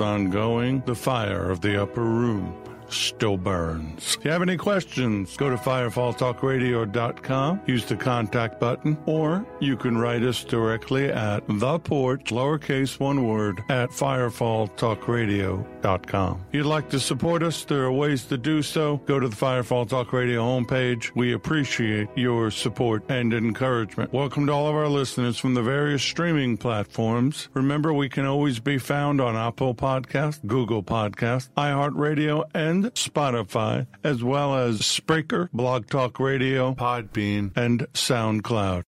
ongoing. The fire of the upper room still burns. If you have any questions, go to firefalltalkradio.com, use the contact button, or you can write us directly at the porch, lowercase one word, at firefalltalkradio.com. If you'd like to support us, there are ways to do so. Go to the Firefall Talk Radio homepage. We appreciate your support and encouragement. Welcome to all of our listeners from the various streaming platforms. Remember, we can always be found on Apple Podcast, Google Podcast, iHeartRadio, and Spotify, as well as Spreaker, Blog Talk Radio, Podbean, and SoundCloud.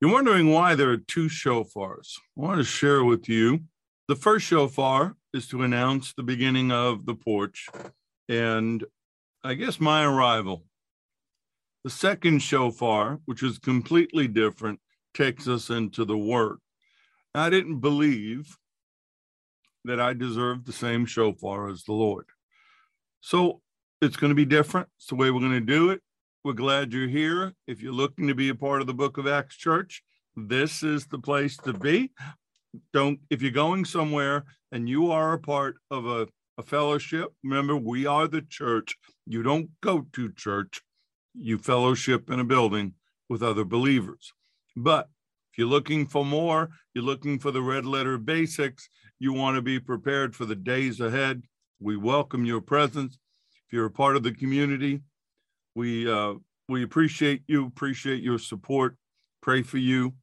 You're wondering why there are two shofars. I want to share with you. The first shofar is to announce the beginning of the porch and I guess my arrival. The second shofar, which is completely different, takes us into the work. I didn't believe that I deserved the same shofar as the Lord. So it's going to be different. It's the way we're going to do it. We're glad you're here. If you're looking to be a part of the Book of Acts Church, this is the place to be. Don't, if you're going somewhere and you are a part of a, a fellowship, remember, we are the church. You don't go to church, you fellowship in a building with other believers. But if you're looking for more, you're looking for the red letter basics, you want to be prepared for the days ahead. We welcome your presence. If you're a part of the community, we uh, we appreciate you, appreciate your support, pray for you,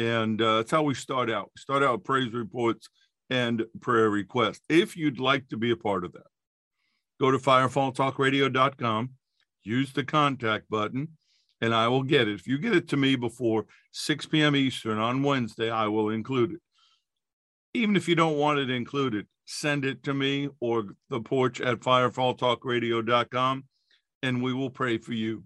and uh, that's how we start out. We start out praise reports and prayer requests. If you'd like to be a part of that, go to firefalltalkradio.com, use the contact button, and I will get it. If you get it to me before 6 p.m. Eastern on Wednesday, I will include it. Even if you don't want it included, send it to me or the porch at firefalltalkradio.com and we will pray for you.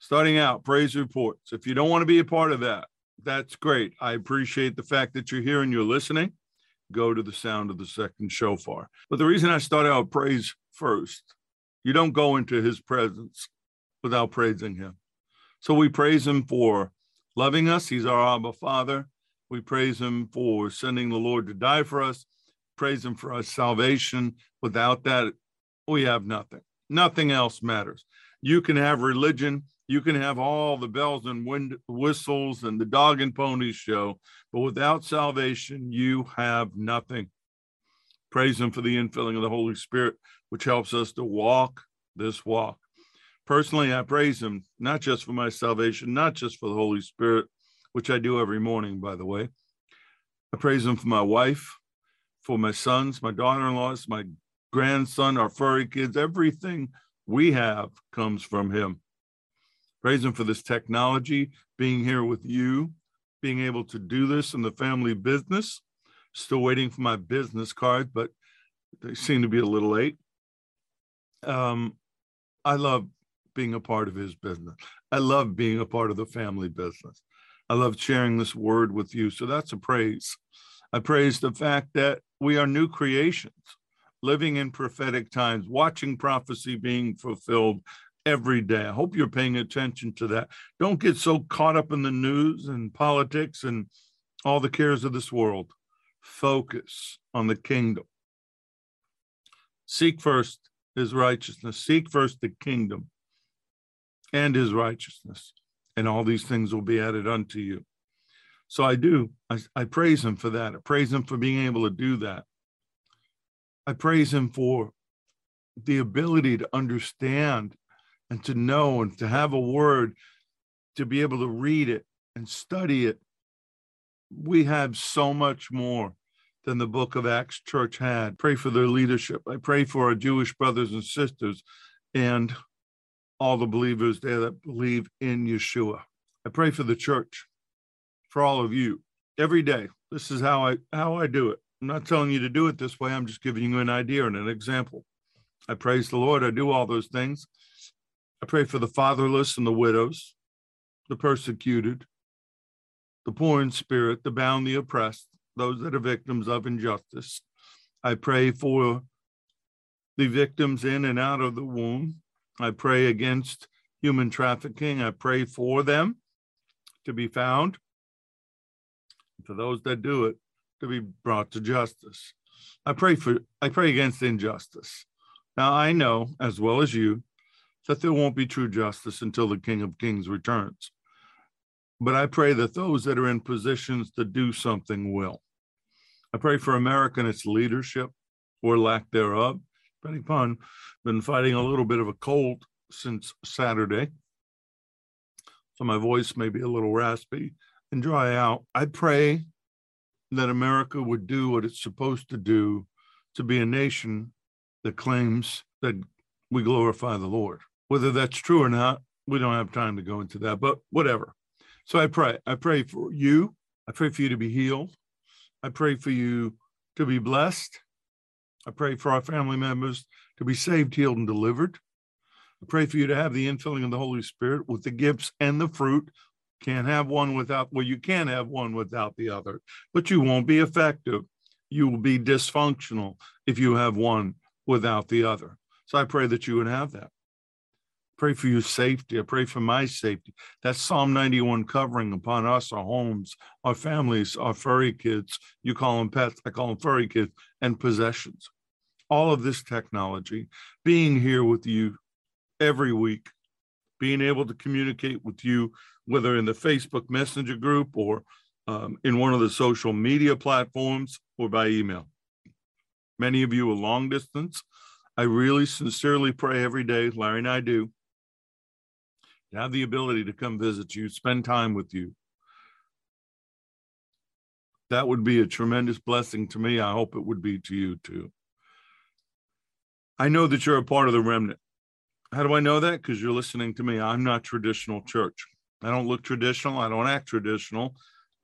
Starting out, praise reports. If you don't want to be a part of that, that's great. I appreciate the fact that you're here and you're listening. Go to the sound of the second shofar. But the reason I start out praise first, you don't go into his presence without praising him. So we praise him for loving us. He's our Abba Father. We praise him for sending the Lord to die for us. Praise him for our salvation. Without that, we have nothing. Nothing else matters. You can have religion, you can have all the bells and wind whistles and the dog and pony show, but without salvation, you have nothing. Praise Him for the infilling of the Holy Spirit, which helps us to walk this walk. Personally, I praise Him not just for my salvation, not just for the Holy Spirit, which I do every morning, by the way. I praise Him for my wife, for my sons, my daughter in laws, my grandson, our furry kids, everything we have comes from him. Praise him for this technology, being here with you, being able to do this in the family business. Still waiting for my business cards, but they seem to be a little late. Um, I love being a part of his business. I love being a part of the family business. I love sharing this word with you. So that's a praise. I praise the fact that we are new creations living in prophetic times, watching prophecy being fulfilled every day. I hope you're paying attention to that. Don't get so caught up in the news and politics and all the cares of this world. Focus on the kingdom. Seek first his righteousness, seek first the kingdom and his righteousness, and all these things will be added unto you. So I do. I, I praise him for that. I praise him for being able to do that. I praise him for the ability to understand and to know and to have a word, to be able to read it and study it we have so much more than the book of Acts church had. Pray for their leadership. I pray for our Jewish brothers and sisters and all the believers there that believe in Yeshua. I pray for the church, for all of you every day. This is how I how I do it. I'm not telling you to do it this way. I'm just giving you an idea and an example. I praise the Lord. I do all those things. I pray for the fatherless and the widows, the persecuted, the poor in spirit, the bound, the oppressed, those that are victims of injustice. I pray for the victims in and out of the womb. I pray against human trafficking. I pray for them to be found, for those that do it to be brought to justice. I pray for I pray against injustice. Now I know as well as you that there won't be true justice until the King of Kings returns. But I pray that those that are in positions to do something will. I pray for America and its leadership or lack thereof. Depending upon, been fighting a little bit of a cold since Saturday. So my voice may be a little raspy and dry out. I pray that America would do what it's supposed to do to be a nation that claims that we glorify the Lord. Whether that's true or not, we don't have time to go into that, but whatever. So I pray. I pray for you. I pray for you to be healed. I pray for you to be blessed. I pray for our family members to be saved, healed, and delivered. I pray for you to have the infilling of the Holy Spirit with the gifts and the fruit. Can't have one without, well, you can't have one without the other, but you won't be effective. You will be dysfunctional if you have one without the other. So I pray that you would have that pray for your safety. I pray for my safety. That's Psalm 91 covering upon us, our homes, our families, our furry kids. You call them pets, I call them furry kids, and possessions. All of this technology, being here with you every week, being able to communicate with you, whether in the Facebook Messenger group or um, in one of the social media platforms or by email. Many of you are long distance. I really sincerely pray every day, Larry and I do, to have the ability to come visit you, spend time with you. That would be a tremendous blessing to me. I hope it would be to you too. I know that you're a part of the remnant. How do I know that? Because you're listening to me. I'm not traditional church. I don't look traditional. I don't act traditional.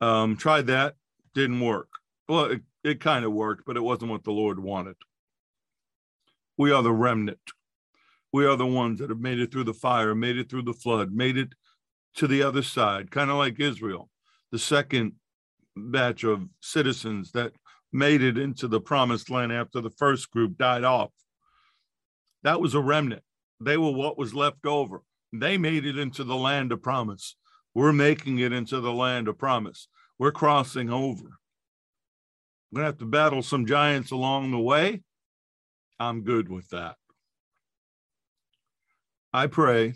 Um, tried that, didn't work. Well, it, it kind of worked, but it wasn't what the Lord wanted. We are the remnant we are the ones that have made it through the fire, made it through the flood, made it to the other side, kind of like Israel, the second batch of citizens that made it into the promised land after the first group died off. That was a remnant. They were what was left over. They made it into the land of promise. We're making it into the land of promise. We're crossing over. We're going to have to battle some giants along the way. I'm good with that. I pray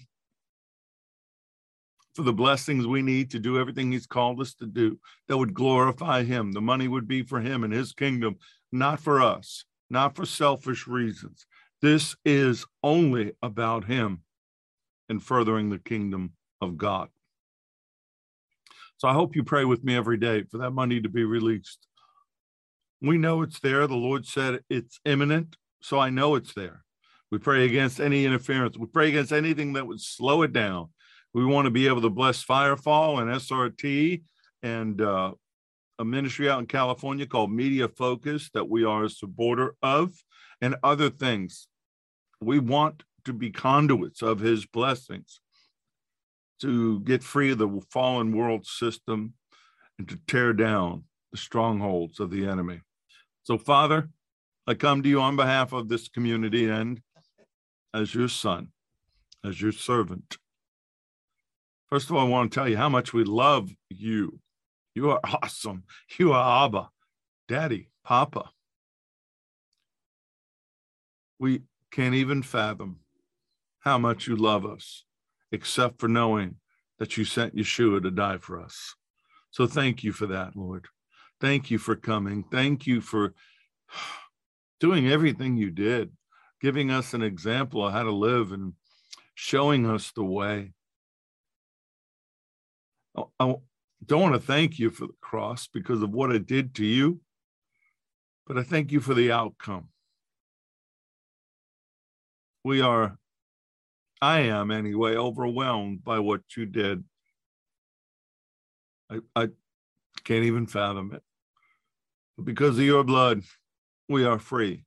for the blessings we need to do everything he's called us to do that would glorify him. The money would be for him and his kingdom, not for us, not for selfish reasons. This is only about him and furthering the kingdom of God. So I hope you pray with me every day for that money to be released. We know it's there. The Lord said it's imminent, so I know it's there. We pray against any interference. We pray against anything that would slow it down. We want to be able to bless Firefall and SRT and uh, a ministry out in California called Media Focus that we are a supporter of and other things. We want to be conduits of his blessings to get free of the fallen world system and to tear down the strongholds of the enemy. So, Father, I come to you on behalf of this community and as your son, as your servant. First of all, I want to tell you how much we love you. You are awesome. You are Abba, Daddy, Papa. We can't even fathom how much you love us, except for knowing that you sent Yeshua to die for us. So thank you for that, Lord. Thank you for coming. Thank you for doing everything you did giving us an example of how to live and showing us the way. I, don't want to thank you for the cross because of what it did to you, but I thank you for the outcome. We are, I am anyway, overwhelmed by what you did. I, I can't even fathom it. But because of your blood, we are free.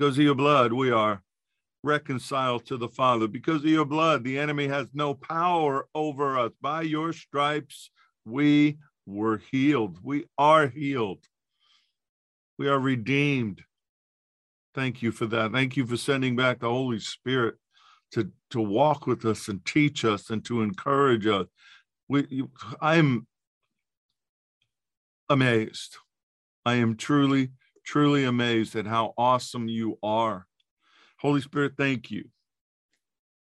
Because of your blood, we are reconciled to the Father. Because of your blood, the enemy has no power over us. By your stripes, we were healed. We are healed. We are redeemed. Thank you for that. Thank you for sending back the Holy Spirit to, to walk with us and teach us and to encourage us. We, you, I'm amazed. I am truly, truly amazed at how awesome you are. Holy Spirit, thank you.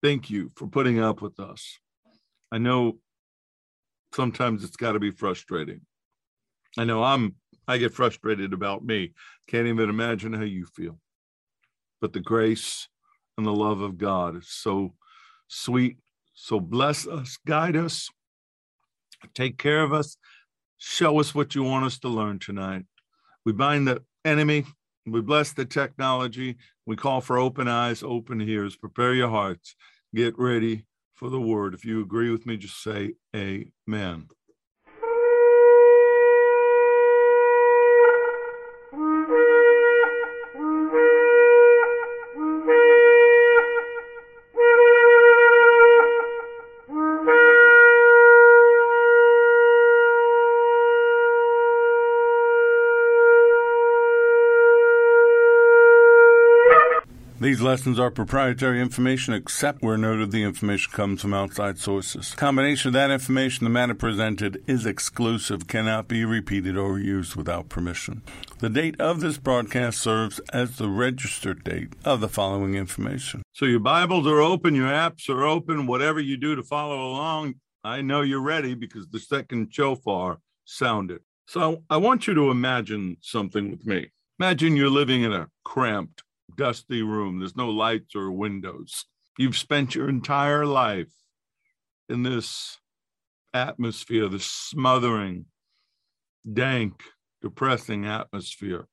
Thank you for putting up with us. I know sometimes it's got to be frustrating. I know I'm I get frustrated about me. Can't even imagine how you feel. But the grace and the love of God is so sweet. So bless us, guide us, take care of us, show us what you want us to learn tonight. We bind the enemy, we bless the technology, we call for open eyes, open ears. Prepare your hearts, get ready for the word. If you agree with me, just say amen. Lessons are proprietary information except where noted the information comes from outside sources. Combination of that information, the matter presented is exclusive, cannot be repeated or used without permission. The date of this broadcast serves as the registered date of the following information. So your Bibles are open, your apps are open, whatever you do to follow along, I know you're ready because the second shofar sounded. So I want you to imagine something with me. Imagine you're living in a cramped dusty room. There's no lights or windows. You've spent your entire life in this atmosphere, this smothering, dank, depressing atmosphere.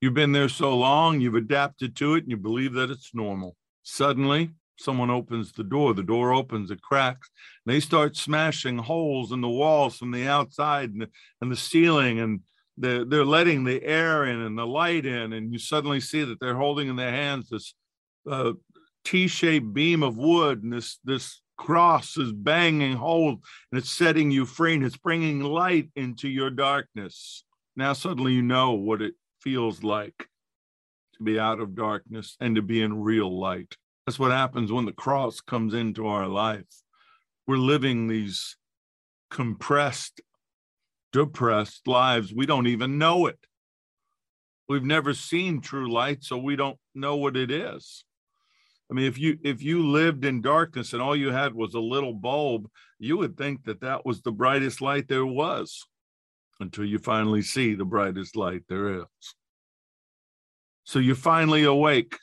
You've been there so long, you've adapted to it, and you believe that it's normal. Suddenly, someone opens the door. The door opens, it cracks. And they start smashing holes in the walls from the outside and the, and the ceiling and they're, they're letting the air in and the light in, and you suddenly see that they're holding in their hands this uh, T-shaped beam of wood, and this this cross is banging hold, and it's setting you free, and it's bringing light into your darkness. Now suddenly you know what it feels like to be out of darkness and to be in real light. That's what happens when the cross comes into our life. We're living these compressed depressed lives. We don't even know it. We've never seen true light, so we don't know what it is. I mean, if you if you lived in darkness and all you had was a little bulb, you would think that that was the brightest light there was, until you finally see the brightest light there is. So you're finally awake.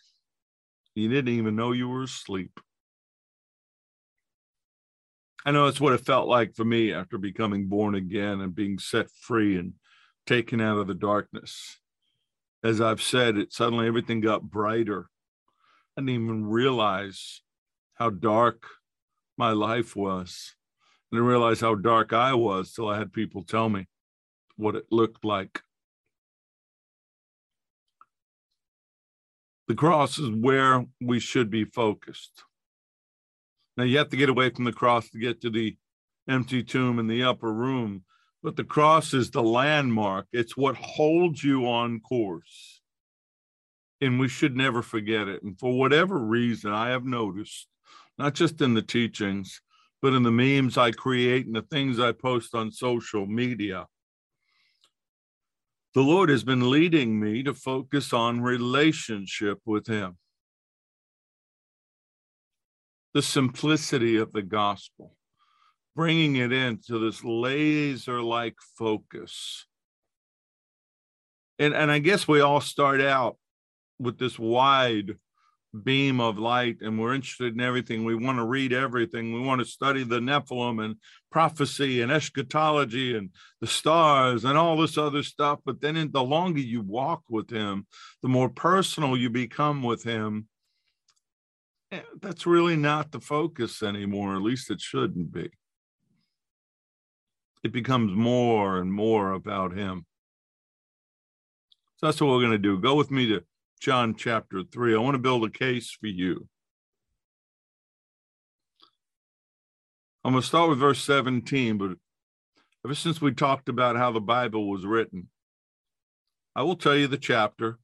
You didn't even know you were asleep. I know that's what it felt like for me after becoming born again and being set free and taken out of the darkness. As I've said, it suddenly everything got brighter. I didn't even realize how dark my life was. I didn't realize how dark I was till I had people tell me what it looked like. The cross is where we should be focused. Now you have to get away from the cross to get to the empty tomb in the upper room, but the cross is the landmark. It's what holds you on course. And we should never forget it. And for whatever reason, I have noticed, not just in the teachings, but in the memes I create and the things I post on social media, the Lord has been leading me to focus on relationship with Him the simplicity of the gospel, bringing it into this laser like focus. And, and I guess we all start out with this wide beam of light and we're interested in everything. We want to read everything. We want to study the Nephilim and prophecy and eschatology and the stars and all this other stuff. But then, the longer you walk with Him, the more personal you become with Him. Eh, that's really not the focus anymore. At least it shouldn't be. It becomes more and more about Him. So that's what we're going to do. Go with me to John chapter 3. I want to build a case for you. I'm going to start with verse 17, but ever since we talked about how the Bible was written, I will tell you the chapter.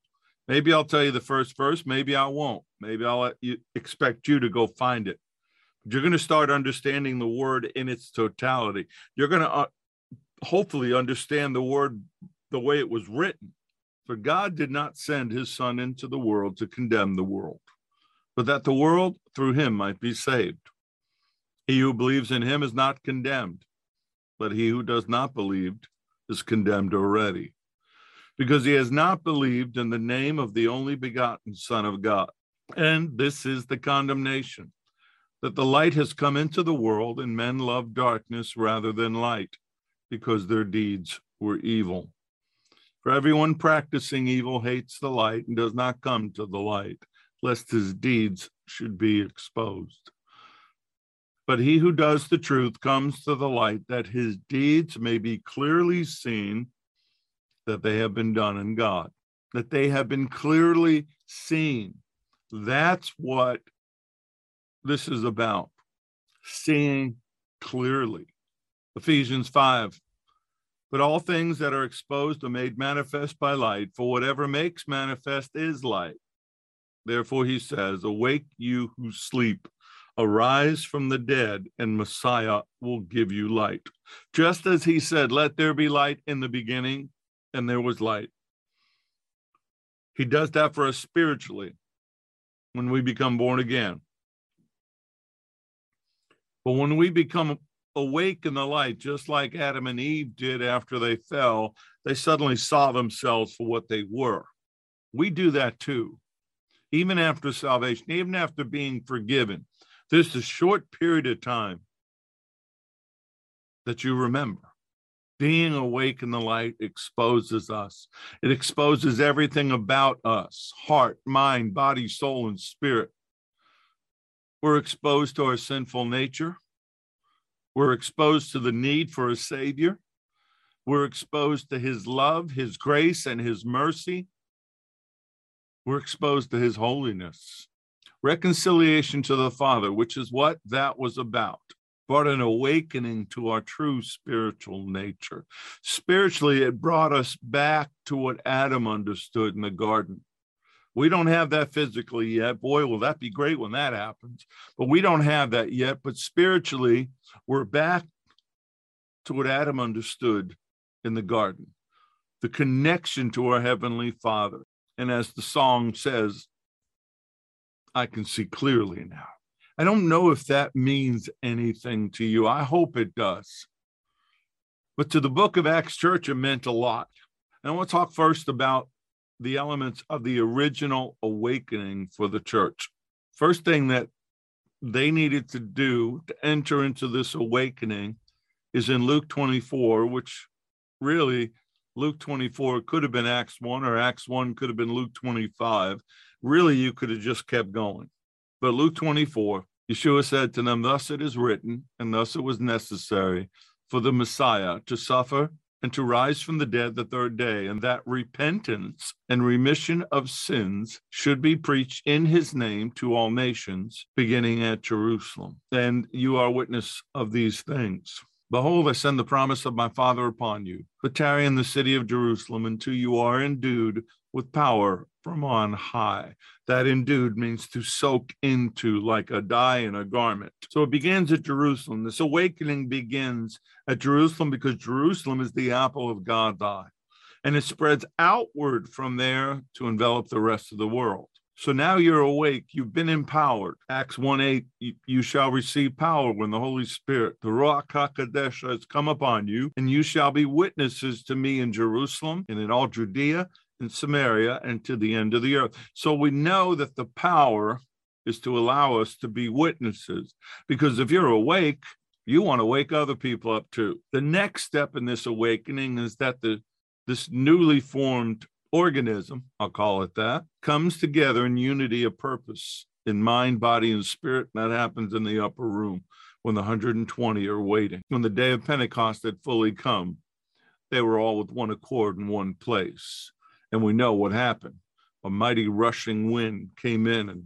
Maybe I'll tell you the first verse. Maybe I won't. Maybe I'll you, expect you to go find it. But you're going to start understanding the word in its totality. You're going to uh, hopefully understand the word the way it was written. For God did not send his Son into the world to condemn the world, but that the world through him might be saved. He who believes in him is not condemned, but he who does not believe is condemned already, because he has not believed in the name of the only begotten Son of God. And this is the condemnation that the light has come into the world, and men love darkness rather than light, because their deeds were evil. For everyone practicing evil hates the light and does not come to the light, lest his deeds should be exposed. But he who does the truth comes to the light, that his deeds may be clearly seen that they have been done in God, that they have been clearly seen. That's what this is about seeing clearly. Ephesians 5 but all things that are exposed are made manifest by light, for whatever makes manifest is light. Therefore, he says, Awake, you who sleep, arise from the dead, and Messiah will give you light. Just as he said, Let there be light in the beginning, and there was light. He does that for us spiritually when we become born again. But when we become awake in the light, just like Adam and Eve did after they fell, they suddenly saw themselves for what they were. We do that too, even after salvation, even after being forgiven. There's a short period of time that you remember. Being awake in the light exposes us. It exposes everything about us heart, mind, body, soul, and spirit. We're exposed to our sinful nature. We're exposed to the need for a Savior. We're exposed to His love, His grace, and His mercy. We're exposed to His holiness. Reconciliation to the Father, which is what that was about, brought an awakening to our true spiritual nature. Spiritually, it brought us back to what Adam understood in the garden we don't have that physically yet. Boy, will that be great when that happens. But we don't have that yet. But spiritually, we're back to what Adam understood in the garden the connection to our Heavenly Father. And as the song says, I can see clearly now. I don't know if that means anything to you. I hope it does. But to the book of Acts Church, it meant a lot. And I want to talk first about the elements of the original awakening for the church. First thing that they needed to do to enter into this awakening is in Luke 24, which really Luke 24 could have been Acts 1 or Acts 1 could have been Luke 25. Really, you could have just kept going. But Luke 24, Yeshua said to them, Thus it is written, and thus it was necessary for the Messiah to suffer and to rise from the dead the third day, and that repentance and remission of sins should be preached in his name to all nations, beginning at Jerusalem. And you are witness of these things. Behold, I send the promise of my Father upon you, but tarry in the city of Jerusalem until you are endued with power from on high. That endued means to soak into like a dye in a garment. So it begins at Jerusalem. This awakening begins at Jerusalem because Jerusalem is the apple of God's eye. And it spreads outward from there to envelop the rest of the world. So now you're awake. You've been empowered. Acts 1 8, you, shall receive power when the Holy Spirit, the Ruach HaKodesh, has come upon you, and you shall be witnesses to me in Jerusalem and in all Judea in Samaria and to the end of the earth. So we know that the power is to allow us to be witnesses because if you're awake, you want to wake other people up too. The next step in this awakening is that the this newly formed organism, I'll call it that, comes together in unity of purpose in mind, body, and spirit. And that happens in the upper room when the 120 are waiting. When the day of Pentecost had fully come, they were all with one accord in one place. And we know what happened. A mighty rushing wind came in, and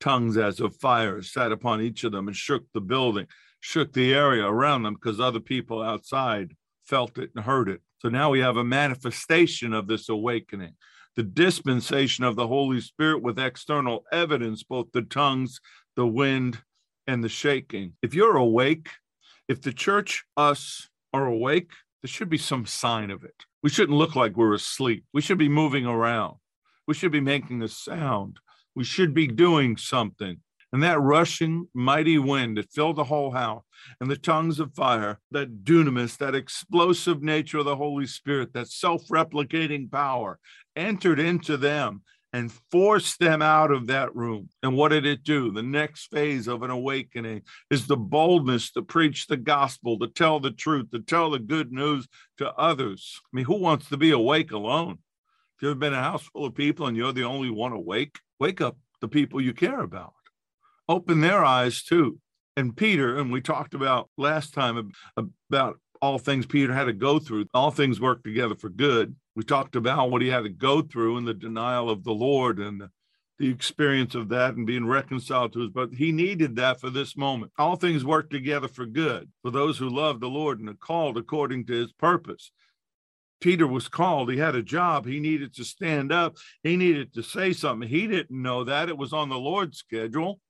tongues as of fire sat upon each of them and shook the building, shook the area around them because other people outside felt it and heard it. So now we have a manifestation of this awakening, the dispensation of the Holy Spirit with external evidence, both the tongues, the wind, and the shaking. If you're awake, if the church, us, are awake, there should be some sign of it. We shouldn't look like we're asleep. We should be moving around. We should be making a sound. We should be doing something. And that rushing mighty wind that filled the whole house, and the tongues of fire, that dunamis, that explosive nature of the Holy Spirit, that self replicating power entered into them and force them out of that room. And what did it do? The next phase of an awakening is the boldness to preach the gospel, to tell the truth, to tell the good news to others. I mean, who wants to be awake alone? If you've been in a house full of people and you're the only one awake, wake up the people you care about. Open their eyes too. And Peter, and we talked about last time about all things Peter had to go through, all things work together for good we talked about what he had to go through in the denial of the Lord and the, the experience of that and being reconciled to us. But he needed that for this moment. All things work together for good for those who love the Lord and are called according to his purpose. Peter was called. He had a job. He needed to stand up. He needed to say something. He didn't know that. It was on the Lord's schedule.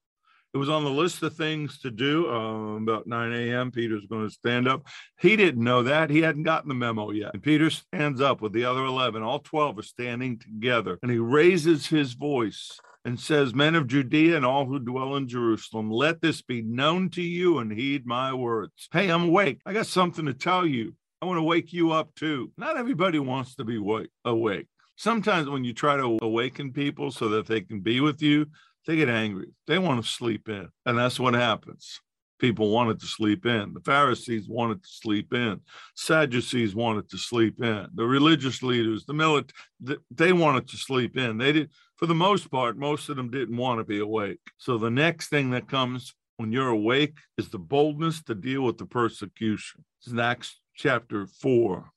It was on the list of things to do. Uh, about 9 a.m., Peter's going to stand up. He didn't know that. He hadn't gotten the memo yet. And Peter stands up with the other 11. All 12 are standing together. And he raises his voice and says, Men of Judea and all who dwell in Jerusalem, let this be known to you and heed my words. Hey, I'm awake. I got something to tell you. I want to wake you up too. Not everybody wants to be awake. Sometimes when you try to awaken people so that they can be with you, they get angry. They want to sleep in. And that's what happens. People wanted to sleep in. The Pharisees wanted to sleep in. Sadducees wanted to sleep in. The religious leaders, the military, they wanted to sleep in. They did, for the most part, most of them didn't want to be awake. So the next thing that comes when you're awake is the boldness to deal with the persecution. This is Acts chapter 4,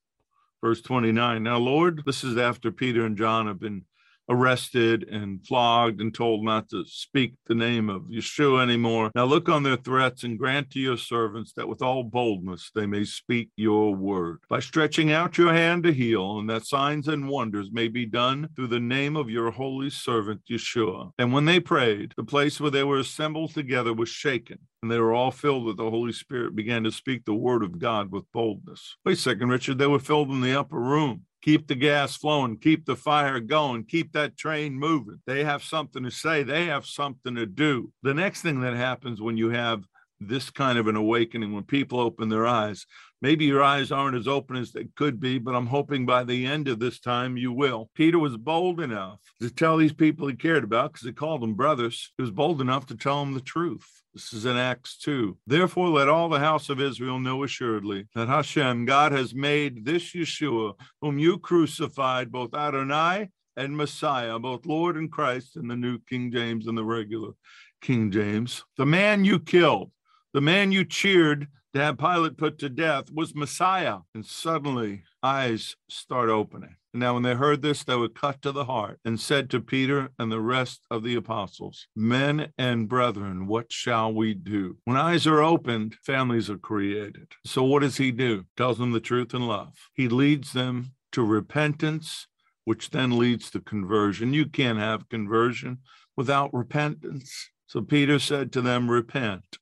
verse 29. Now, Lord, this is after Peter and John have been arrested and flogged and told not to speak the name of Yeshua anymore. Now look on their threats and grant to your servants that with all boldness they may speak your word by stretching out your hand to heal, and that signs and wonders may be done through the name of your holy servant Yeshua. And when they prayed, the place where they were assembled together was shaken. And they were all filled with the Holy Spirit, began to speak the word of God with boldness. Wait a second, Richard. They were filled in the upper room keep the gas flowing, keep the fire going, keep that train moving. They have something to say, they have something to do. The next thing that happens when you have this kind of an awakening, when people open their eyes, maybe your eyes aren't as open as they could be, but I'm hoping by the end of this time you will. Peter was bold enough to tell these people he cared about because he called them brothers. He was bold enough to tell them the truth. This is in Acts 2. Therefore, let all the house of Israel know assuredly that Hashem, God, has made this Yeshua, whom you crucified, both Adonai and Messiah, both Lord and Christ in the New King James and the regular King James. The man you killed, the man you cheered to have Pilate put to death was Messiah. And suddenly, eyes start opening. Now, when they heard this, they were cut to the heart and said to Peter and the rest of the apostles, Men and brethren, what shall we do? When eyes are opened, families are created. So, what does he do? Tells them the truth in love. He leads them to repentance, which then leads to conversion. You can't have conversion without repentance. So, Peter said to them, Repent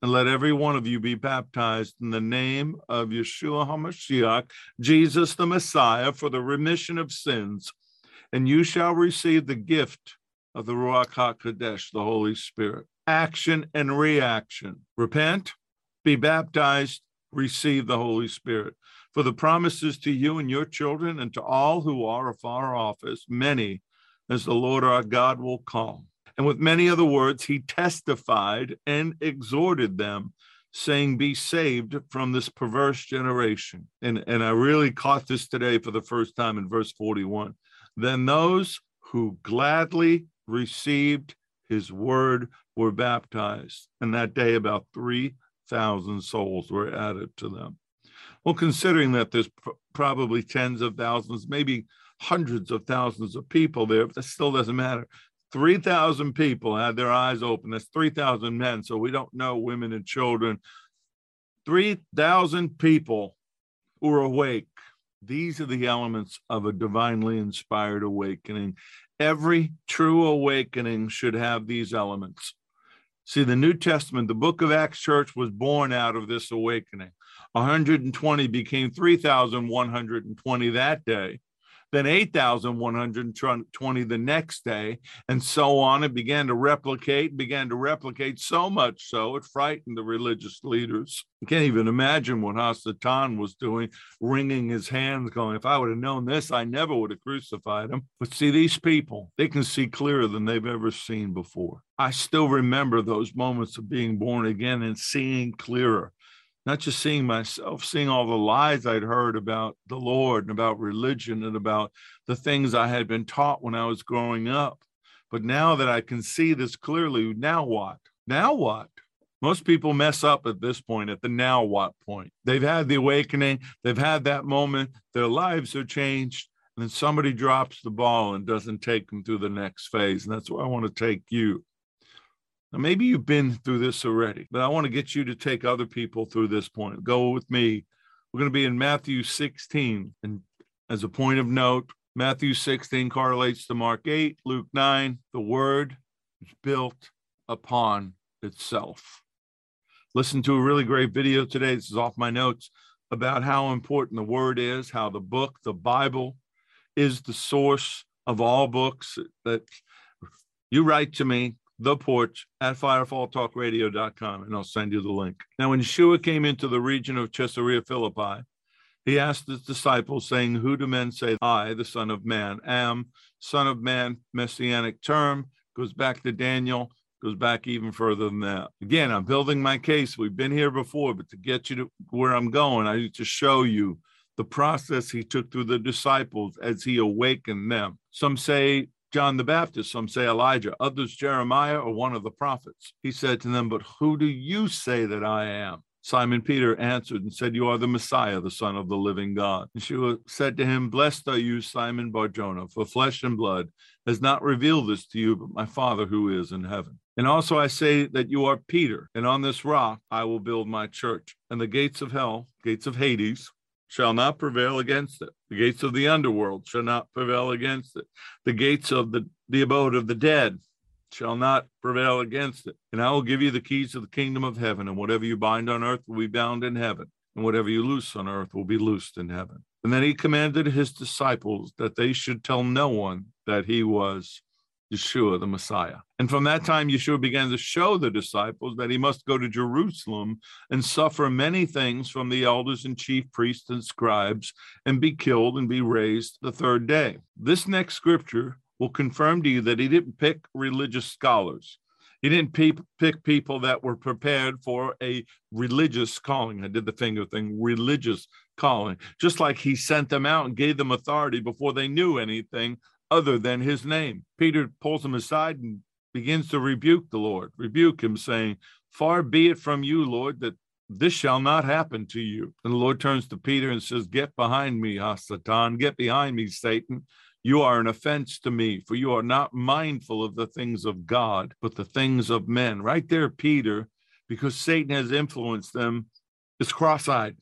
and let every one of you be baptized in the name of Yeshua HaMashiach, Jesus the Messiah, for the remission of sins, and you shall receive the gift of the Ruach HaKodesh, the Holy Spirit. Action and reaction. Repent, be baptized, receive the Holy Spirit. For the promises to you and your children and to all who are afar off, as many as the Lord our God will call. And with many other words, he testified and exhorted them, saying, Be saved from this perverse generation. And, and I really caught this today for the first time in verse 41. Then those who gladly received his word were baptized. And that day, about 3,000 souls were added to them. Well, considering that there's pr- probably tens of thousands, maybe hundreds of thousands of people there, that still doesn't matter. 3,000 people had their eyes open. That's 3,000 men. So we don't know women and children. 3,000 people who are awake. These are the elements of a divinely inspired awakening. Every true awakening should have these elements. See, the New Testament, the book of Acts church was born out of this awakening. 120 became 3,120 that day then 8,120 the next day, and so on. It began to replicate, began to replicate so much so it frightened the religious leaders. You can't even imagine what Hasatan was doing, wringing his hands, going, If I would have known this, I never would have crucified him. But see, these people, they can see clearer than they've ever seen before. I still remember those moments of being born again and seeing clearer not just seeing myself, seeing all the lies I'd heard about the Lord and about religion and about the things I had been taught when I was growing up. But now that I can see this clearly, now what? Now what? Most people mess up at this point, at the now what point. They've had the awakening, they've had that moment, their lives are changed, and then somebody drops the ball and doesn't take them through the next phase. And that's where I want to take you. Now, maybe you've been through this already, but I want to get you to take other people through this point. Go with me. We're going to be in Matthew 16. And as a point of note, Matthew 16 correlates to Mark 8, Luke 9. The word is built upon itself. Listen to a really great video today. This is off my notes about how important the word is, how the book, the Bible, is the source of all books that you write to me the porch at firefalltalkradio.com, and I'll send you the link. Now, when Yeshua came into the region of Caesarea Philippi, he asked his disciples, saying, Who do men say I, the Son of Man, am? Son of Man, messianic term, goes back to Daniel, goes back even further than that. Again, I'm building my case. We've been here before, but to get you to where I'm going, I need to show you the process he took through the disciples as he awakened them. Some say John the Baptist, some say Elijah, others Jeremiah or one of the prophets. He said to them, But who do you say that I am? Simon Peter answered and said, You are the Messiah, the Son of the living God. And Yeshua said to him, Blessed are you, Simon Barjona, for flesh and blood has not revealed this to you, but my Father who is in heaven. And also I say that you are Peter, and on this rock I will build my church, and the gates of hell, gates of Hades, shall not prevail against it. The gates of the underworld shall not prevail against it. The gates of the, the abode of the dead shall not prevail against it. And I will give you the keys of the kingdom of heaven, and whatever you bind on earth will be bound in heaven, and whatever you loose on earth will be loosed in heaven. And then he commanded his disciples that they should tell no one that he was Yeshua, the Messiah. And from that time, Yeshua began to show the disciples that he must go to Jerusalem and suffer many things from the elders and chief priests and scribes and be killed and be raised the third day. This next scripture will confirm to you that he didn't pick religious scholars. He didn't pe- pick people that were prepared for a religious calling. I did the finger thing, religious calling, just like he sent them out and gave them authority before they knew anything other than his name. Peter pulls him aside and begins to rebuke the Lord, rebuke him, saying, Far be it from you, Lord, that this shall not happen to you. And the Lord turns to Peter and says, Get behind me, ah, Hasatan, get behind me, Satan. You are an offense to me, for you are not mindful of the things of God, but the things of men. Right there, Peter, because Satan has influenced them, is cross eyed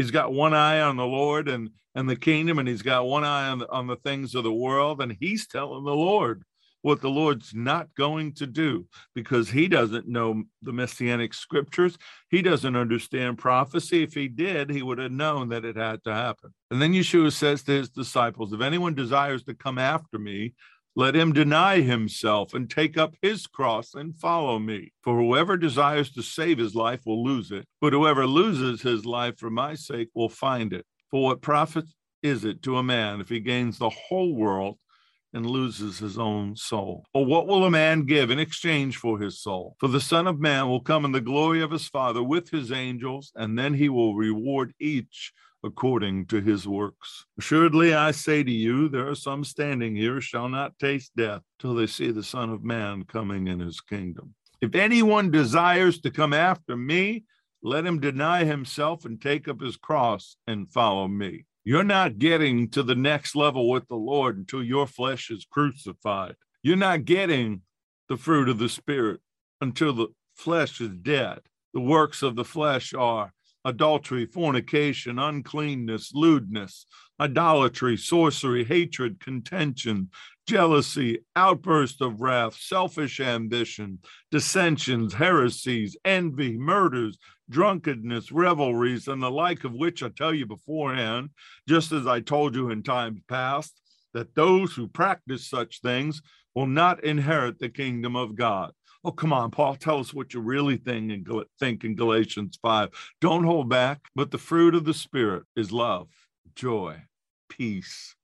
he's got one eye on the Lord and and the kingdom, and he's got one eye on the, on the things of the world, and he's telling the Lord what the Lord's not going to do because he doesn't know the messianic scriptures. He doesn't understand prophecy. If he did, he would have known that it had to happen. And then Yeshua says to his disciples, If anyone desires to come after me, let him deny himself and take up his cross and follow me. For whoever desires to save his life will lose it, but whoever loses his life for my sake will find it. For what profit is it to a man if he gains the whole world and loses his own soul? Or what will a man give in exchange for his soul? For the Son of Man will come in the glory of his Father with his angels, and then he will reward each according to his works. Assuredly, I say to you, there are some standing here shall not taste death till they see the Son of Man coming in his kingdom. If anyone desires to come after me, let him deny himself and take up his cross and follow me. You're not getting to the next level with the Lord until your flesh is crucified. You're not getting the fruit of the Spirit until the flesh is dead. The works of the flesh are adultery, fornication, uncleanness, lewdness, idolatry, sorcery, hatred, contention, jealousy, outburst of wrath, selfish ambition, dissensions, heresies, envy, murders, drunkenness, revelries, and the like of which I tell you beforehand, just as I told you in times past, that those who practice such things will not inherit the kingdom of God. Oh, come on, Paul, tell us what you really think in, think in Galatians 5. Don't hold back, but the fruit of the Spirit is love, joy, peace,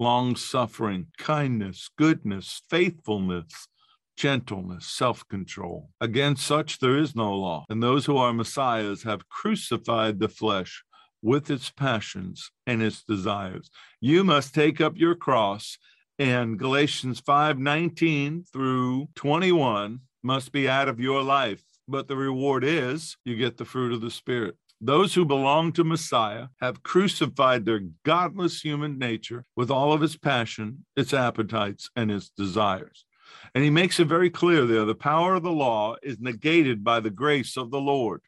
long suffering, kindness, goodness, faithfulness, gentleness, self control. Against such there is no law. And those who are Messiahs have crucified the flesh with its passions and its desires. You must take up your cross. And Galatians 5 19 through 21 must be out of your life. But the reward is you get the fruit of the Spirit. Those who belong to Messiah have crucified their godless human nature with all of its passion, its appetites, and its desires. And he makes it very clear there the power of the law is negated by the grace of the Lord.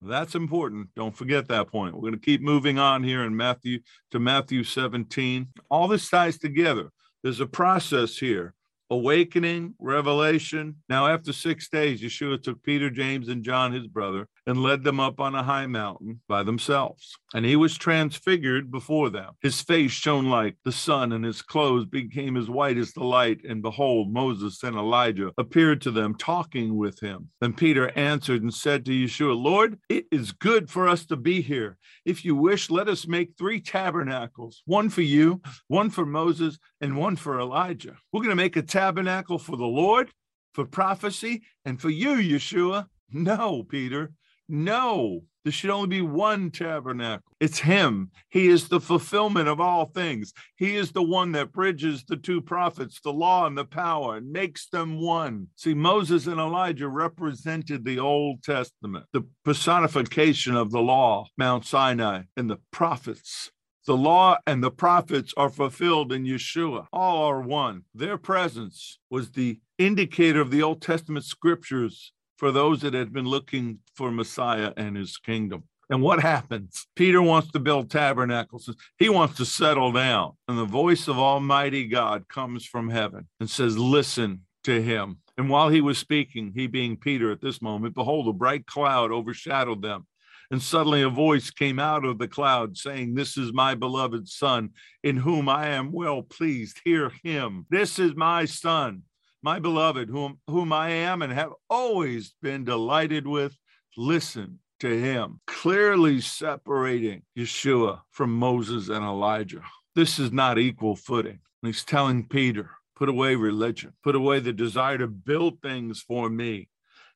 That's important. Don't forget that point. We're going to keep moving on here in Matthew to Matthew 17. All this ties together. There's a process here awakening, revelation. Now, after six days, Yeshua took Peter, James, and John, his brother, and led them up on a high mountain by themselves. And he was transfigured before them. His face shone like the sun, and his clothes became as white as the light. And behold, Moses and Elijah appeared to them, talking with him. Then Peter answered and said to Yeshua, Lord, it is good for us to be here. If you wish, let us make three tabernacles one for you, one for Moses, and one for Elijah. We're going to make a tabernacle for the Lord, for prophecy, and for you, Yeshua. No, Peter. No, there should only be one tabernacle. It's Him. He is the fulfillment of all things. He is the one that bridges the two prophets, the law and the power, and makes them one. See, Moses and Elijah represented the Old Testament, the personification of the law, Mount Sinai, and the prophets. The law and the prophets are fulfilled in Yeshua. All are one. Their presence was the indicator of the Old Testament scriptures for those that had been looking for Messiah and his kingdom. And what happens? Peter wants to build tabernacles. He wants to settle down. And the voice of Almighty God comes from heaven and says, Listen to him. And while he was speaking, he being Peter at this moment, behold, a bright cloud overshadowed them. And suddenly a voice came out of the cloud saying, This is my beloved Son, in whom I am well pleased. Hear him. This is my Son, my beloved, whom, whom I am and have always been delighted with. Listen to him, clearly separating Yeshua from Moses and Elijah. This is not equal footing. And he's telling Peter, put away religion, put away the desire to build things for me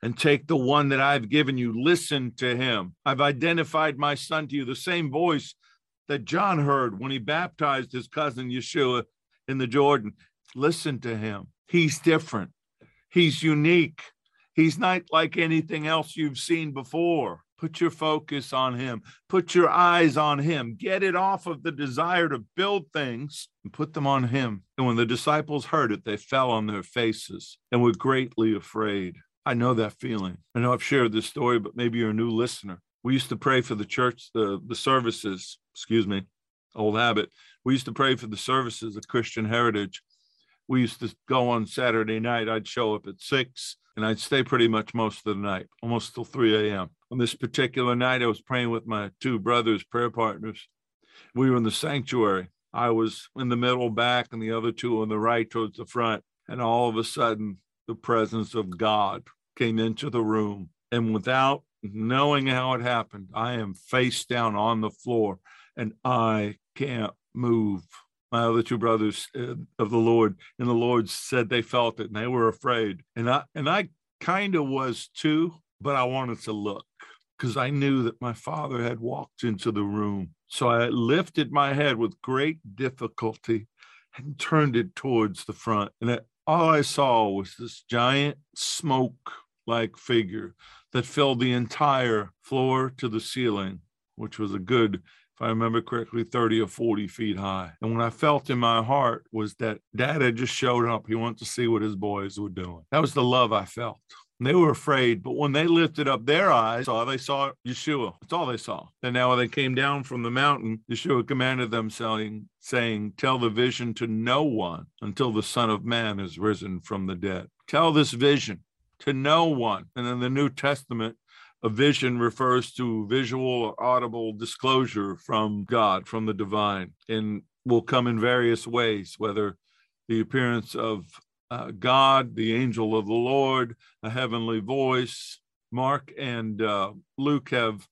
and take the one that I've given you. Listen to him. I've identified my son to you, the same voice that John heard when he baptized his cousin Yeshua in the Jordan. Listen to him. He's different. He's unique. He's not like anything else you've seen before. Put your focus on him. Put your eyes on him. Get it off of the desire to build things and put them on him. And when the disciples heard it, they fell on their faces and were greatly afraid. I know that feeling. I know I've shared this story, but maybe you're a new listener. We used to pray for the church, the, the services, excuse me, old habit. We used to pray for the services of Christian Heritage we used to go on Saturday night. I'd show up at six and I'd stay pretty much most of the night, almost till 3 a.m. On this particular night, I was praying with my two brothers, prayer partners. We were in the sanctuary I was in the middle back and the other two on the right towards the front. And all of a sudden, the presence of God came into the room. And without knowing how it happened, I am face down on the floor and I can't move. My other two brothers uh, of the Lord and the Lord said they felt it and they were afraid. And I and I kind of was too, but I wanted to look because I knew that my father had walked into the room. So I lifted my head with great difficulty and turned it towards the front. And all I saw was this giant smoke like figure that filled the entire floor to the ceiling, which was a good, if I remember correctly, 30 or 40 feet high. And what I felt in my heart was that dad had just showed up. He wanted to see what his boys were doing. That was the love I felt. They were afraid, but when they lifted up their eyes, saw they saw Yeshua. That's all they saw. And now when they came down from the mountain, Yeshua commanded them, saying, saying, Tell the vision to no one until the Son of Man is risen from the dead. Tell this vision to no one. And in the New Testament, a vision refers to visual or audible disclosure from God, from the divine, and will come in various ways, whether the appearance of uh, God, the angel of the Lord, a heavenly voice. Mark and uh, Luke have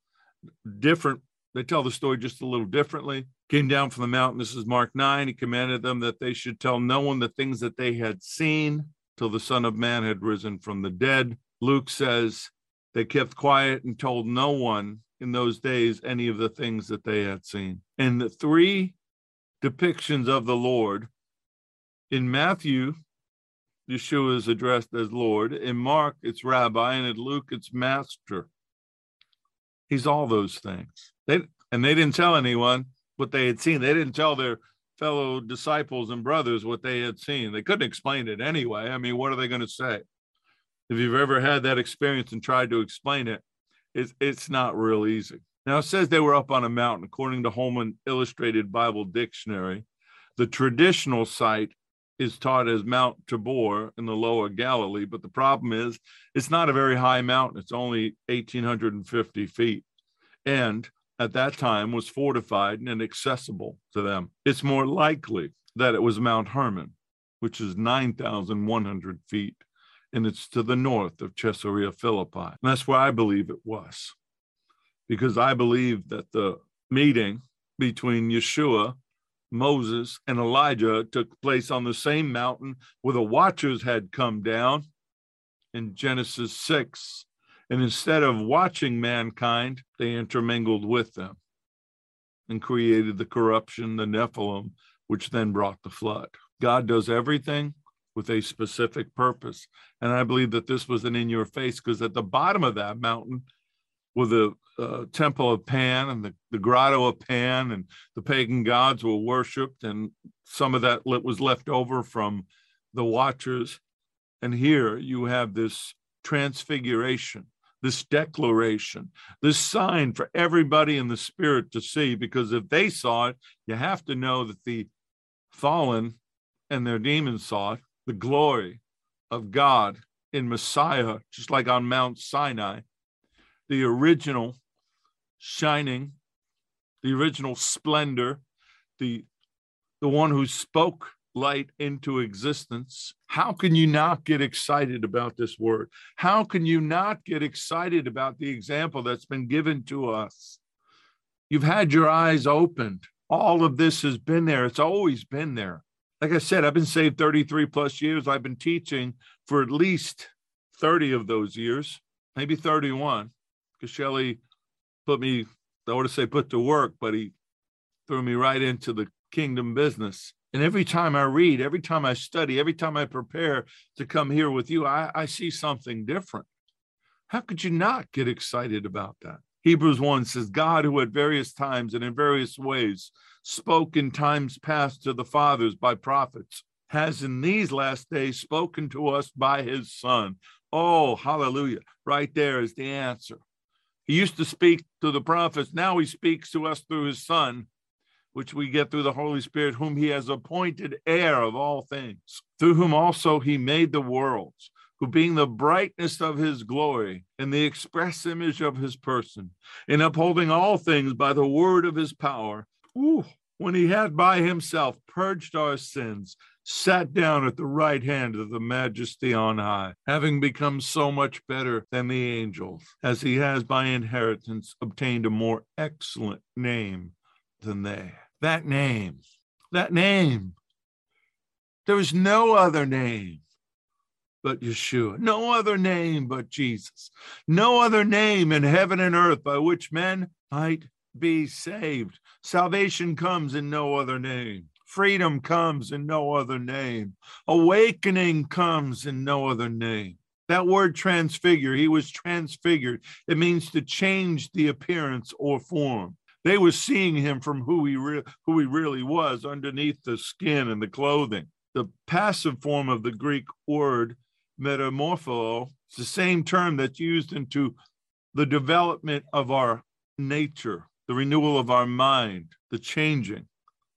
different, they tell the story just a little differently. Came down from the mountain. This is Mark 9. He commanded them that they should tell no one the things that they had seen till the Son of Man had risen from the dead. Luke says they kept quiet and told no one in those days any of the things that they had seen. And the three depictions of the Lord in Matthew, Yeshua is addressed as Lord. In Mark, it's Rabbi, and in Luke, it's Master. He's all those things. They and they didn't tell anyone what they had seen. They didn't tell their fellow disciples and brothers what they had seen. They couldn't explain it anyway. I mean, what are they going to say? If you've ever had that experience and tried to explain it, it's it's not real easy. Now it says they were up on a mountain, according to Holman Illustrated Bible Dictionary. The traditional site is taught as Mount Tabor in the lower Galilee, but the problem is it's not a very high mountain. It's only 1,850 feet. And at that time was fortified and accessible to them. It's more likely that it was Mount Hermon, which is 9,100 feet, and it's to the north of Caesarea Philippi. And that's where I believe it was, because I believe that the meeting between Yeshua Moses and Elijah took place on the same mountain where the watchers had come down in Genesis 6. And instead of watching mankind, they intermingled with them and created the corruption, the Nephilim, which then brought the flood. God does everything with a specific purpose. And I believe that this was an in your face because at the bottom of that mountain were the uh, temple of Pan and the, the grotto of Pan, and the pagan gods were worshipped, and some of that was left over from the watchers. And here you have this transfiguration, this declaration, this sign for everybody in the spirit to see, because if they saw it, you have to know that the fallen and their demons saw it, the glory of God in Messiah, just like on Mount Sinai, the original shining, the original splendor, the the one who spoke light into existence. How can you not get excited about this word? How can you not get excited about the example that's been given to us? You've had your eyes opened. All of this has been there. It's always been there. Like I said, I've been saved 33 plus years. I've been teaching for at least 30 of those years, maybe 31, because Shelley put me, I to say put to work, but he threw me right into the kingdom business. And every time I read, every time I study, every time I prepare to come here with you, I, I see something different. How could you not get excited about that? Hebrews 1 says, God, who at various times and in various ways spoke in times past to the fathers by prophets, has in these last days spoken to us by his Son. Oh, hallelujah. Right there is the answer. He used to speak to the prophets. Now he speaks to us through his Son, which we get through the Holy Spirit, whom he has appointed heir of all things, through whom also he made the worlds, who being the brightness of his glory and the express image of his person, in upholding all things by the word of his power, ooh, when he had by himself purged our sins, sat down at the right hand of the majesty on high, having become so much better than the angels, as he has by inheritance obtained a more excellent name than they. That name, that name. There is no other name but Yeshua, no other name but Jesus, no other name in heaven and earth by which men might be saved. Salvation comes in no other name. Freedom comes in no other name. Awakening comes in no other name. That word transfigure, he was transfigured. It means to change the appearance or form. They were seeing him from who he re- who he really was underneath the skin and the clothing. The passive form of the Greek word metamorpho is the same term that's used into the development of our nature, the renewal of our mind, the changing.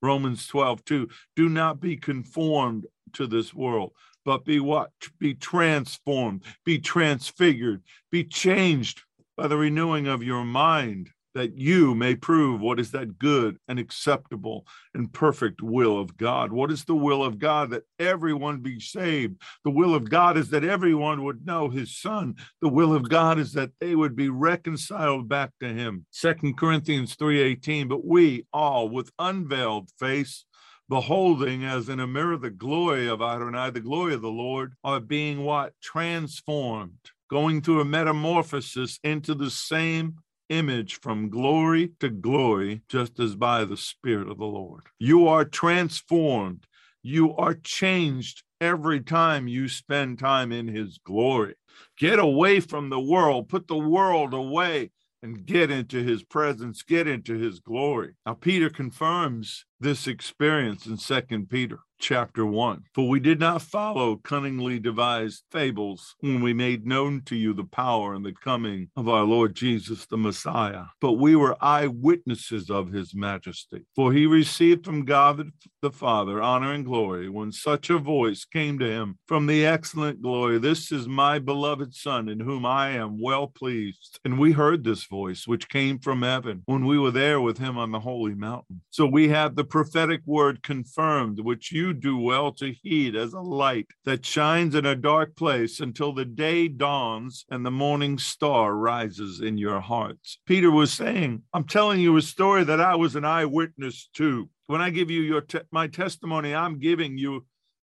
Romans 12, 2. Do not be conformed to this world, but be what? Be transformed, be transfigured, be changed by the renewing of your mind that you may prove what is that good and acceptable and perfect will of God. What is the will of God? That everyone be saved. The will of God is that everyone would know his son. The will of God is that they would be reconciled back to him. Second Corinthians 3:18, but we all with unveiled face beholding as in a mirror the glory of Adonai, the glory of the Lord, are being what? Transformed, going through a metamorphosis into the same image from glory to glory, just as by the Spirit of the Lord. You are transformed. You are changed every time you spend time in His glory. Get away from the world, put the world away, and get into his presence, get into his glory. Now, Peter confirms this experience in Second Peter chapter 1. For we did not follow cunningly devised fables when we made known to you the power and the coming of our Lord Jesus the Messiah, but we were eyewitnesses of his majesty. For he received from God the Father honor and glory when such a voice came to him from the excellent glory This is my beloved Son, in whom I am well pleased. And we heard this voice, which came from heaven when we were there with him on the holy mountain. So we have the prophetic word confirmed, which you do well to heed as a light that shines in a dark place until the day dawns and the morning star rises in your hearts. Peter was saying, I'm telling you a story that I was an eyewitness to. When I give you your te- my testimony, I'm giving you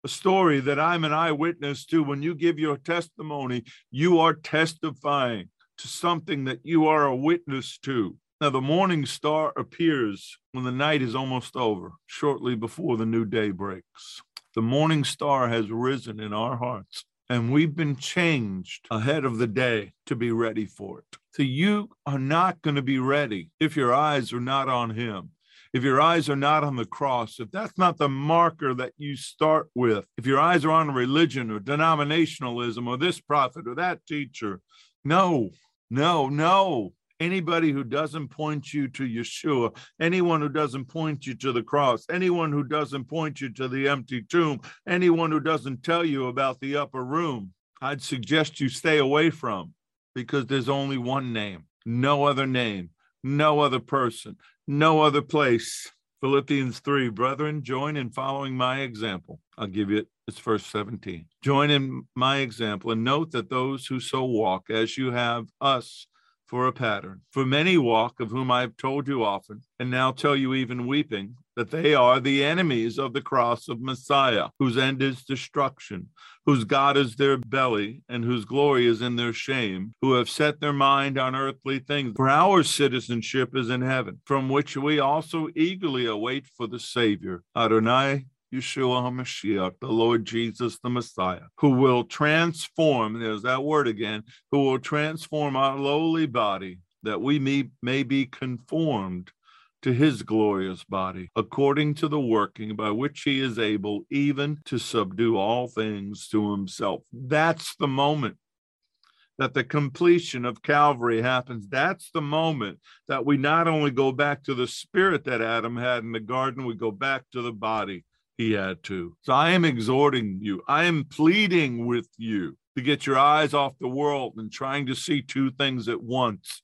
a story that I'm an eyewitness to. When you give your testimony, you are testifying to something that you are a witness to. Now, the morning star appears when the night is almost over, shortly before the new day breaks. The morning star has risen in our hearts, and we've been changed ahead of the day to be ready for it. So, you are not going to be ready if your eyes are not on Him. If your eyes are not on the cross, if that's not the marker that you start with, if your eyes are on religion or denominationalism or this prophet or that teacher, no, no, no. Anybody who doesn't point you to Yeshua, anyone who doesn't point you to the cross, anyone who doesn't point you to the empty tomb, anyone who doesn't tell you about the upper room, I'd suggest you stay away from because there's only one name, no other name, no other person, no other place. Philippians 3, brethren, join in following my example. I'll give you it. It's verse 17. Join in my example and note that those who so walk as you have us for a pattern. For many walk, of whom I have told you often, and now tell you even weeping, that they are the enemies of the cross of Messiah, whose end is destruction, whose God is their belly, and whose glory is in their shame, who have set their mind on earthly things. For our citizenship is in heaven, from which we also eagerly await for the Savior, Adonai Yeshua HaMashiach, the Lord Jesus, the Messiah, who will transform, there's that word again, who will transform our lowly body that we may, be conformed to his glorious body, according to the working by which he is able even to subdue all things to himself. That's the moment that the completion of Calvary happens. That's the moment that we not only go back to the spirit that Adam had in the garden, we go back to the body he had too. So I am exhorting you, I am pleading with you to get your eyes off the world and trying to see two things at once.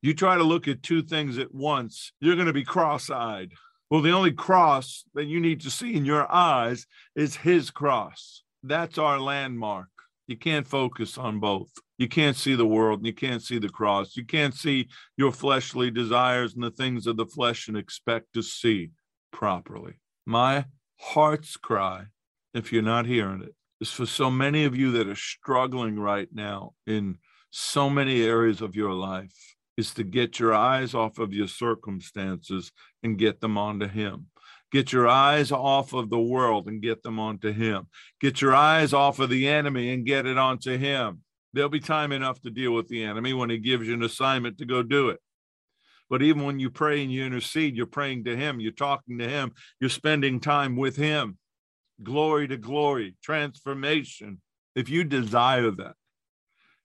You try to look at two things at once, you're going to be cross eyed. Well, the only cross that you need to see in your eyes is his cross. That's our landmark. You can't focus on both. You can't see the world and you can't see the cross. You can't see your fleshly desires and the things of the flesh and expect to see properly. My heart's cry, if you're not hearing it, is for so many of you that are struggling right now in so many areas of your life is to get your eyes off of your circumstances and get them onto Him. Get your eyes off of the world and get them onto Him. Get your eyes off of the enemy and get it onto Him. There'll be time enough to deal with the enemy when He gives you an assignment to go do it. But even when you pray and you intercede, you're praying to Him, you're talking to Him, you're spending time with Him. Glory to glory, transformation. If you desire that,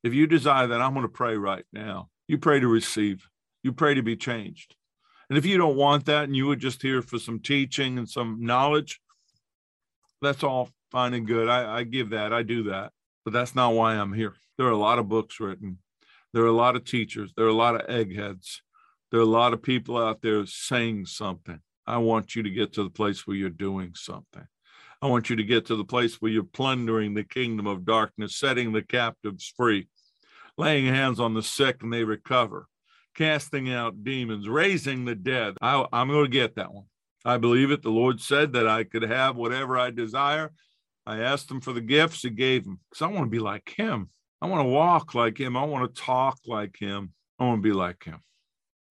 if you desire that, I'm going to pray right now. You pray to receive, you pray to be changed. And if you don't want that and you were just here for some teaching and some knowledge, that's all fine and good. I, I give that, I do that. But that's not why I'm here. There are a lot of books written, there are a lot of teachers, there are a lot of eggheads, there are a lot of people out there saying something. I want you to get to the place where you're doing something. I want you to get to the place where you're plundering the kingdom of darkness, setting the captives free, laying hands on the sick and they recover, casting out demons, raising the dead. I, I'm going to get that one. I believe it. The Lord said that I could have whatever I desire. I asked him for the gifts, he gave them because I want to be like him. I want to walk like him. I want to talk like him. I want to be like him.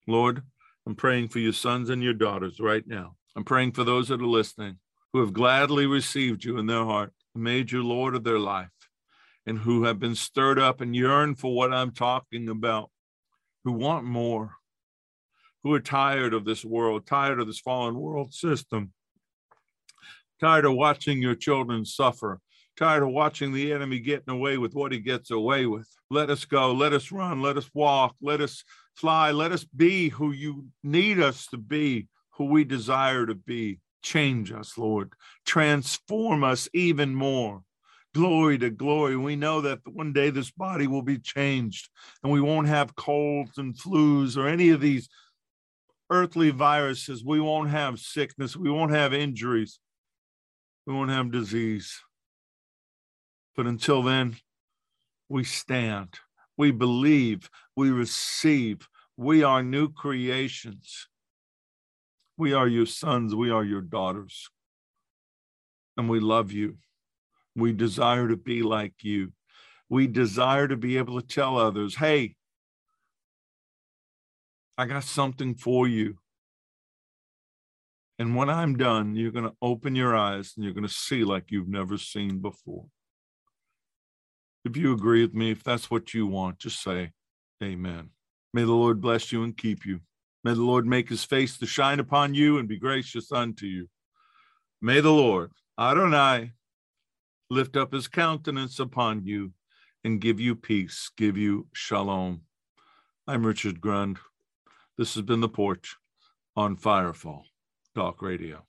Lord, I'm praying for your sons and your daughters right now. I'm praying for those that are listening who have gladly received you in their heart, made you Lord of their life and who have been stirred up and yearn for what I'm talking about, who want more, who are tired of this world, tired of this fallen world system, tired of watching your children suffer, tired of watching the enemy getting away with what he gets away with. Let us go, let us run, let us walk, let us fly, let us be who you need us to be, who we desire to be. Change us, Lord. Transform us even more glory to glory. We know that one day this body will be changed and we won't have colds and flus or any of these earthly viruses. We won't have sickness. We won't have injuries. We won't have disease. But until then, we stand, we believe, we receive. We are new creations. We are your sons, we are your daughters, and we love you. We desire to be like you. We desire to be able to tell others, hey, I got something for you. And when I'm done, you're going to open your eyes and you're going to see like you've never seen before. If you agree with me, if that's what you want, just say, Amen. May the Lord bless you and keep you. May the Lord make his face to shine upon you and be gracious unto you. May the Lord, Adonai, lift up his countenance upon you and give you peace, give you shalom. I'm Richard Grund. This has been The Porch on Firefall Talk Radio.